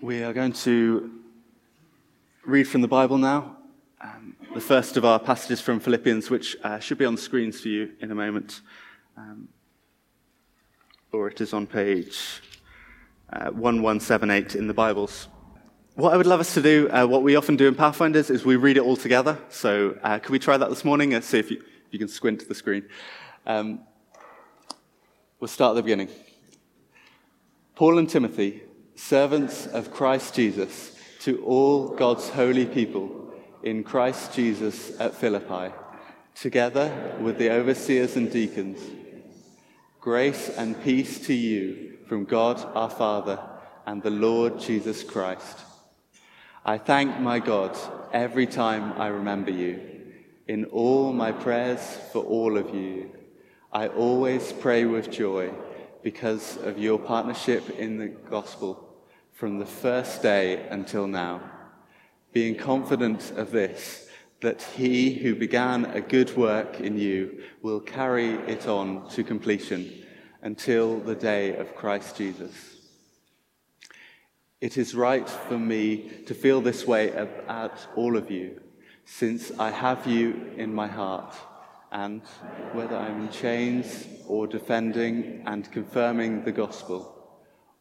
We are going to read from the Bible now. Um, the first of our passages from Philippians, which uh, should be on the screens for you in a moment. Um, or it is on page uh, 1178 in the Bibles. What I would love us to do, uh, what we often do in Pathfinders, is we read it all together. So, uh, could we try that this morning? Let's see if you, if you can squint to the screen. Um, we'll start at the beginning. Paul and Timothy, servants of Christ Jesus, to all God's holy people in Christ Jesus at Philippi, together with the overseers and deacons. Grace and peace to you from God our Father and the Lord Jesus Christ. I thank my God every time I remember you. In all my prayers for all of you, I always pray with joy because of your partnership in the gospel from the first day until now, being confident of this, that he who began a good work in you will carry it on to completion until the day of Christ Jesus. It is right for me to feel this way about all of you, since I have you in my heart, and whether I'm in chains or defending and confirming the gospel,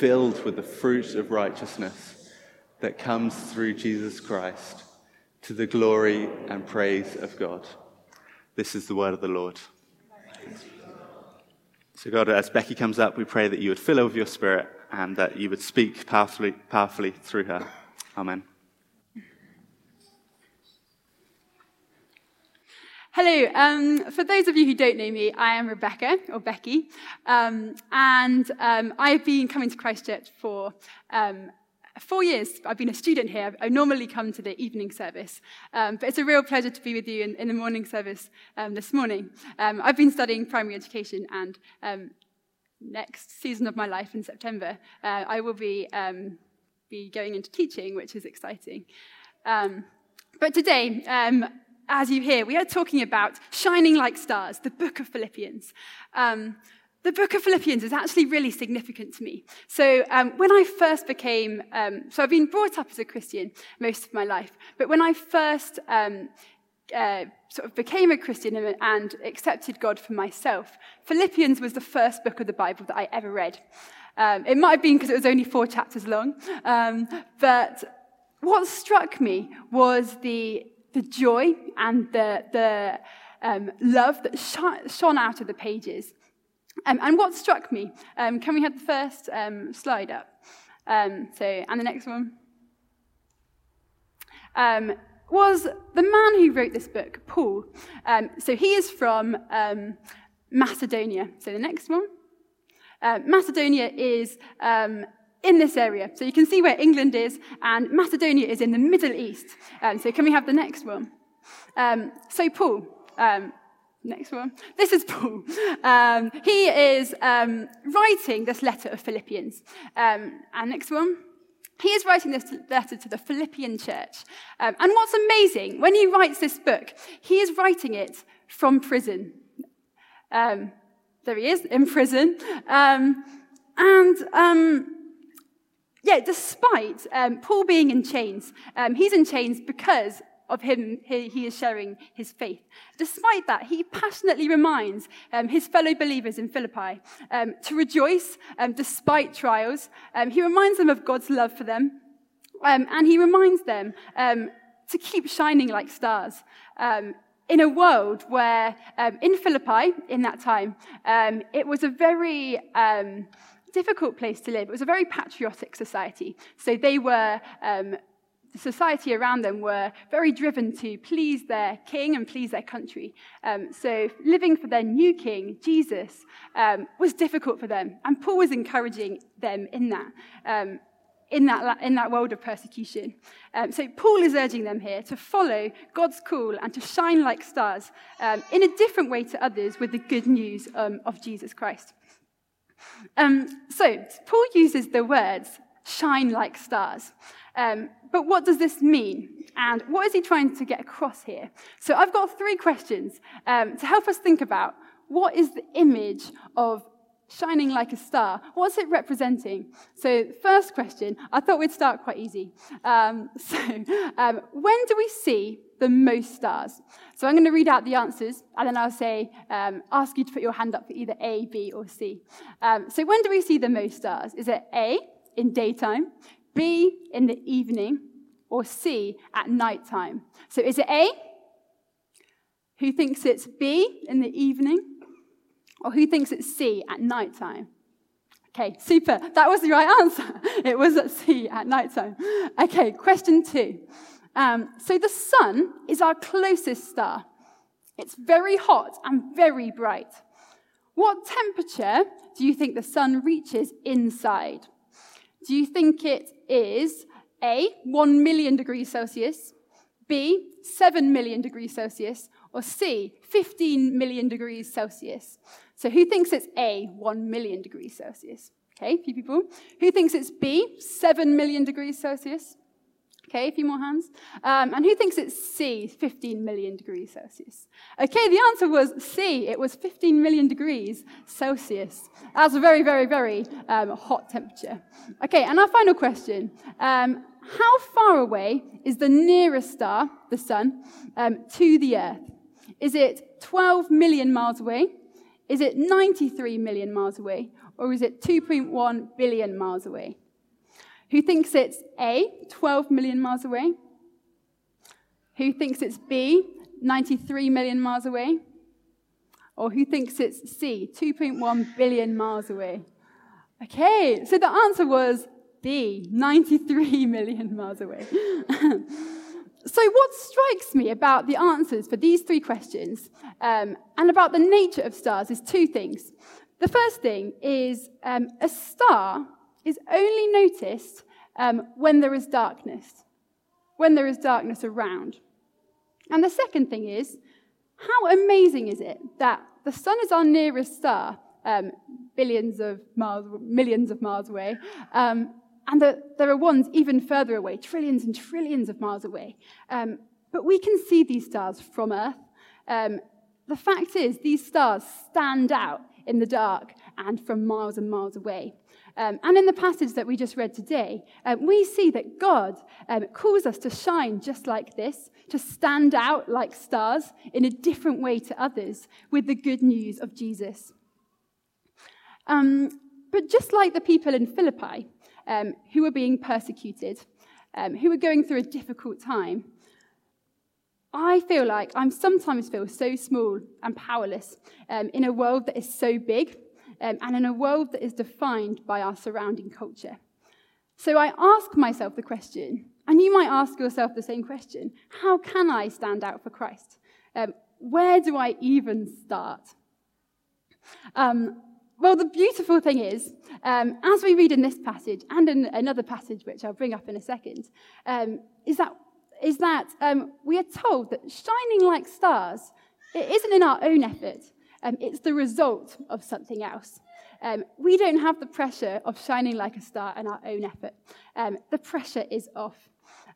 filled with the fruit of righteousness that comes through Jesus Christ to the glory and praise of God. This is the word of the Lord. So, God, as Becky comes up, we pray that you would fill her with your spirit and that you would speak powerfully, powerfully through her. Amen. Hello. Um, for those of you who don't know me, I am Rebecca, or Becky, um, and um, I've been coming to Christchurch for um, four years I've been a student here. I normally come to the evening service, um, but it's a real pleasure to be with you in, in the morning service um, this morning. Um, I've been studying primary education, and um, next season of my life in September, uh, I will be, um, be going into teaching, which is exciting. Um, but today, as you hear, we are talking about shining like stars, the book of Philippians. Um, the book of Philippians is actually really significant to me. So, um, when I first became, um, so I've been brought up as a Christian most of my life, but when I first um, uh, sort of became a Christian and, accepted God for myself, Philippians was the first book of the Bible that I ever read. Um, it might have been because it was only four chapters long, um, but what struck me was the, the joy and the, the um, love that shone out of the pages. Um, and what struck me, um, can we have the first um, slide up? Um, so, and the next one, um, was the man who wrote this book, Paul. Um, so he is from Macedonia. So the next one. Uh, Macedonia is in this area. So you can see where England is, and Macedonia is in the Middle East. so can we have the next one? so Paul, um, Next one. This is Paul. Um, he is um, writing this letter of Philippians. Um, and next one. He is writing this letter to the Philippian church. Um, and what's amazing, when he writes this book, he is writing it from prison. Um, there he is, in prison. Um, and yeah, despite Paul being in chains, he's in chains because of him, he, he, is sharing his faith. Despite that, he passionately reminds um, his fellow believers in Philippi um, to rejoice um, despite trials. Um, he reminds them of God's love for them, um, and he reminds them um, to keep shining like stars. in a world where, in Philippi, in that time, it was a very difficult place to live. It was a very patriotic society. So they were um, the society around them were very driven to please their king and please their country. Um, so living for their new king, Jesus, um, was difficult for them. And Paul was encouraging them in that. Um, in that, in that world of persecution. Um, so Paul is urging them here to follow God's call and to shine like stars um, in a different way to others with the good news of Jesus Christ. Um, so Paul uses the words shine like stars. Um, but what does this mean? And what is he trying to get across here? So I've got three questions um, to help us think about what is the image of shining like a star? What's it representing? So, first question, I thought we'd start quite easy. Um, so, um, when do we see the most stars? So, I'm going to read out the answers, and then I'll say, um, ask you to put your hand up for either A, B, or C. Um, so, when do we see the most stars? Is it A, in daytime, B, in the evening, or C, at nighttime? So, is it A? Who thinks it's B, in the evening? Or who thinks it's C at night time? Okay, super. That was the right answer. It was at C at night time. Okay, question two. Um, so the sun is our closest star. It's very hot and very bright. What temperature do you think the sun reaches inside? Do you think it is A, 1 million degrees Celsius, B, 7 million degrees Celsius, or C, 15 million degrees Celsius? So who thinks it's A, 1 million degrees Celsius? Okay, a few people. Who thinks it's B, 7 million degrees Celsius? Okay, a few more hands. Um, and who thinks it's C, 15 million degrees Celsius? Okay, the answer was C. It was 15 million degrees Celsius. That's a very, very, very um, hot temperature. Okay, and our final question. Um, how far away is the nearest star, the sun, um, to the Earth? Is it 12 million miles away? Is it 93 million miles away? Or is it 2.1 billion miles away? Who thinks it's A, 12 million miles away? Who thinks it's B, 93 million miles away? Or who thinks it's C, 2.1 billion miles away? Okay, so the answer was B, 93 million miles away. So, what strikes me about the answers for these three questions um, and about the nature of stars is two things. The first thing is um, a star is only noticed um, when there is darkness, when there is darkness around. And the second thing is, how amazing is it that the sun is our nearest star, um, billions of miles, millions of miles away, um, and that there are ones even further away, trillions and trillions of miles away. Um, but we can see these stars from Earth. Um, the fact is, these stars stand out in the dark and from miles and miles away. Um, and in the passage that we just read today, um, we see that God um, calls us to shine just like this, to stand out like stars in a different way to others with the good news of Jesus. Um, but just like the people in Philippi, um, who were being persecuted, um, who were going through a difficult time. I feel like I sometimes feel so small and powerless um, in a world that is so big um, and in a world that is defined by our surrounding culture. So I ask myself the question, and you might ask yourself the same question how can I stand out for Christ? Um, where do I even start? Um, well, the beautiful thing is, um, as we read in this passage and in another passage, which I'll bring up in a second, um, is that, is that um, we are told that shining like stars, it isn't in our own effort, um, it's the result of something else. Um, we don't have the pressure of shining like a star in our own effort. Um, the pressure is off.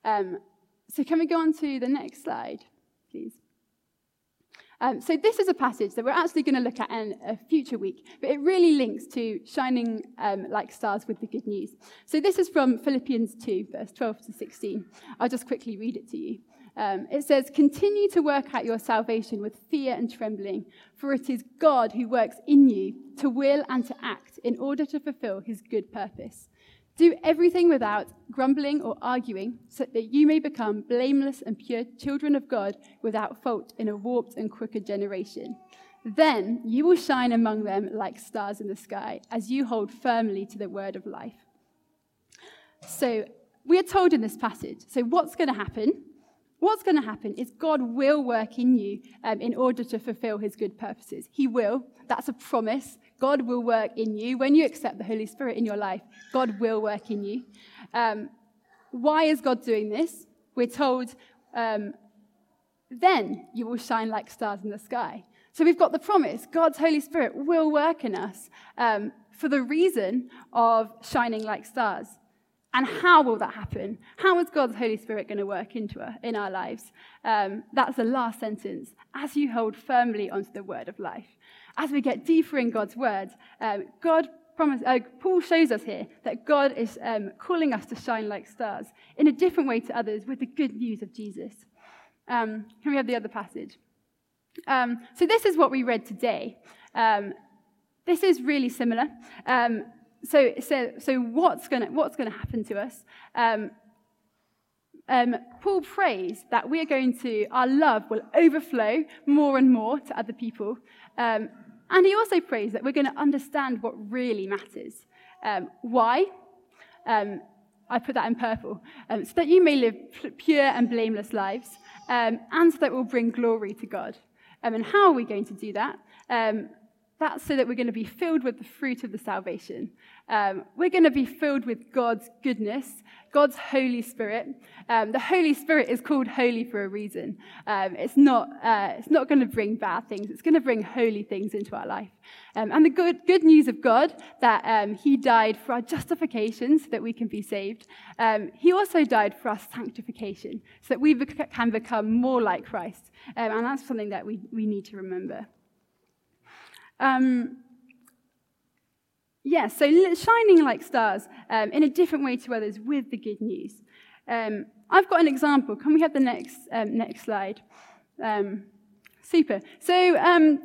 so, can we go on to the next slide, please? Um, so this is a passage that we're actually going to look at in a future week, but it really links to shining um, like stars with the good news. So this is from Philippians 2, verse 12 to 16. I'll just quickly read it to you. Um, it says, Continue to work out your salvation with fear and trembling, for it is God who works in you to will and to act in order to fulfill his good purpose. Do everything without grumbling or arguing, so that you may become blameless and pure children of God without fault in a warped and crooked generation. Then you will shine among them like stars in the sky as you hold firmly to the word of life. So we are told in this passage so, what's going to happen? what's going to happen is God will work in you um, in order to fulfill his good purposes. He will. That's a promise. God will work in you. When you accept the Holy Spirit in your life, God will work in you. Um, why is God doing this? We're told, um, then you will shine like stars in the sky. So we've got the promise God's Holy Spirit will work in us um, for the reason of shining like stars. And how will that happen? How is God's Holy Spirit going to work into our, in our lives? Um, that's the last sentence. As you hold firmly onto the word of life. As we get deeper in God's word, um, God promise, uh, Paul shows us here that God is um, calling us to shine like stars in a different way to others with the good news of Jesus. Um, can we have the other passage? Um, so this is what we read today. Um, this is really similar. Um, so, so, so what's going what's gonna happen to us? Um, um, Paul prays that we are going to, our love will overflow more and more to other people. Um, and he also prays that we're going to understand what really matters. Um, why? Um, I put that in purple. Um, so that you may live pure and blameless lives, um, and so that we'll bring glory to God. Um, and how are we going to do that? That's so that we're going to be filled with the fruit of the salvation. Um, we're going to be filled with God's goodness, God's Holy Spirit. Um, the Holy Spirit is called holy for a reason. Um, it's not, uh, it's not going to bring bad things, it's going to bring holy things into our life. Um, and the good, good news of God that um, He died for our justification so that we can be saved. Um, he also died for our sanctification so that we can become more like Christ. and that's something that we, we need to remember. Um, yeah, so shining like stars um, in a different way to others with the good news. Um, I've got an example. Can we have the next, um, next slide? Um, super. So, um,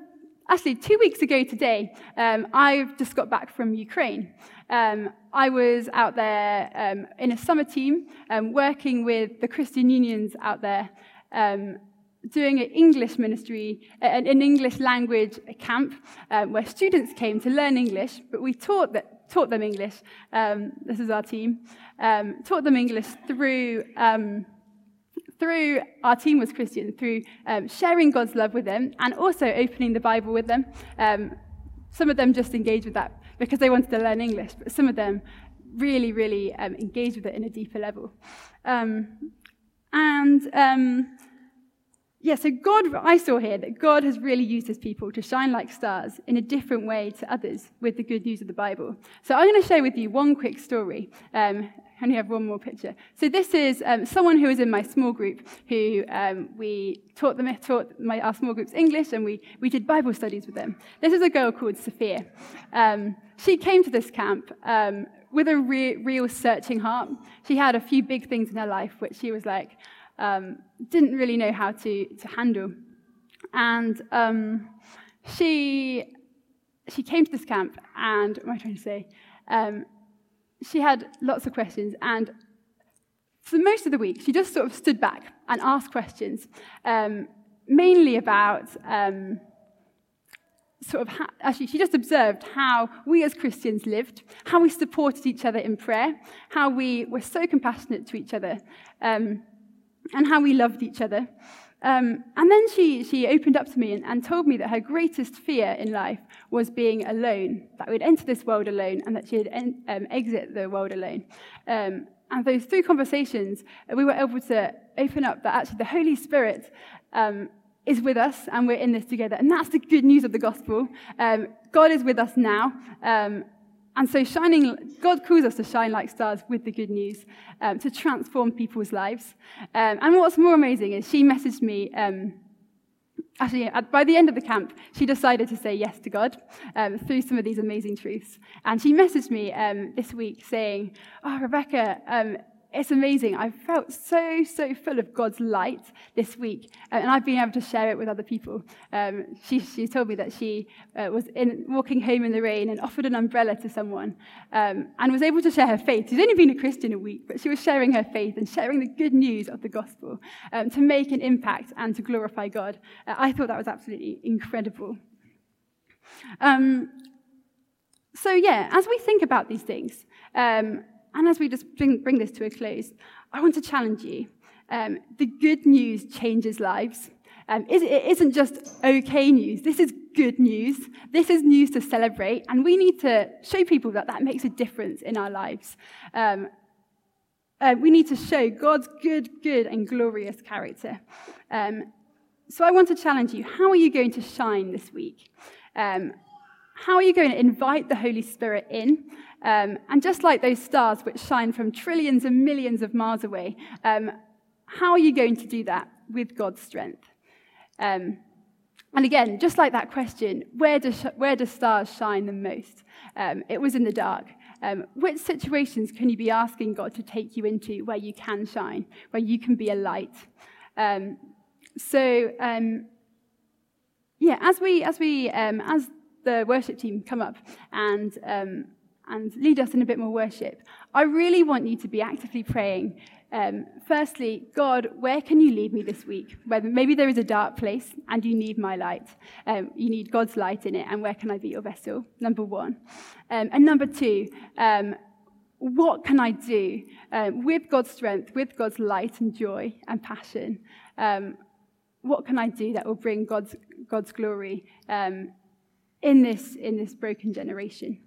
actually, two weeks ago today, um, I've just got back from Ukraine. I was out there in a summer team working with the Christian unions out there doing an English ministry, an, English language camp um, where students came to learn English, but we taught, taught them English. Um, this is our team. Um, taught them English through, um, through our team was Christian, through um, sharing God's love with them and also opening the Bible with them. Um, some of them just engaged with that because they wanted to learn English, but some of them really, really engaged with it in a deeper level. and yeah, so God, I saw here that God has really used his people to shine like stars in a different way to others with the good news of the Bible. So I'm going to share with you one quick story. Um, I only have one more picture. So this is um, someone who was in my small group who um, we taught them taught my, our small groups English and we, we did Bible studies with them. This is a girl called Sophia. Um, she came to this camp um, with a re- real searching heart. She had a few big things in her life which she was like, um, didn't really know how to, to handle. And um, she, she came to this camp, and what am I trying to say? Um, she had lots of questions, and for most of the week, she just sort of stood back and asked questions, um, mainly about um, sort of ha- actually she just observed how we as christians lived how we supported each other in prayer how we were so compassionate to each other um, and how we loved each other. Um, and then she, she opened up to me and, and, told me that her greatest fear in life was being alone, that we'd enter this world alone and that she'd en- um, exit the world alone. Um, and those three conversations, we were able to open up that actually the Holy Spirit um, is with us and we're in this together. And that's the good news of the gospel. Um, God is with us now. And so, shining, God calls us to shine like stars with the good news, um, to transform people's lives. Um, and what's more amazing is she messaged me. Um, actually, by the end of the camp, she decided to say yes to God um, through some of these amazing truths. And she messaged me um, this week saying, Oh, Rebecca, um, it's amazing. I've felt so, so full of God's light this week, and I've been able to share it with other people. Um, she, she told me that she uh, was in, walking home in the rain and offered an umbrella to someone um, and was able to share her faith. She's only been a Christian a week, but she was sharing her faith and sharing the good news of the gospel um, to make an impact and to glorify God. Uh, I thought that was absolutely incredible. Um, so, yeah, as we think about these things, um, and as we just bring, bring this to a close, I want to challenge you. Um, the good news changes lives. Um, it isn't just okay news. This is good news. This is news to celebrate, and we need to show people that that makes a difference in our lives. Um, uh, we need to show God's good, good, and glorious character. Um, so I want to challenge you how are you going to shine this week? Um, how are you going to invite the Holy Spirit in? Um, and just like those stars which shine from trillions and millions of miles away, um, how are you going to do that with God's strength? Um, and again, just like that question, where do, sh- where do stars shine the most? Um, it was in the dark. Um, which situations can you be asking God to take you into where you can shine, where you can be a light? Um, so, yeah, as we, as we, as the worship team come up and um, and lead us in a bit more worship, I really want you to be actively praying um, firstly, God, where can you lead me this week? Maybe there is a dark place and you need my light. Um, you need God's light in it, and where can I be your vessel? Number one. Um, and number two, um, what can I do um, with God's strength, with God's light and joy and passion? Um, what can I do that will bring God's, God's glory in, this, in this broken generation?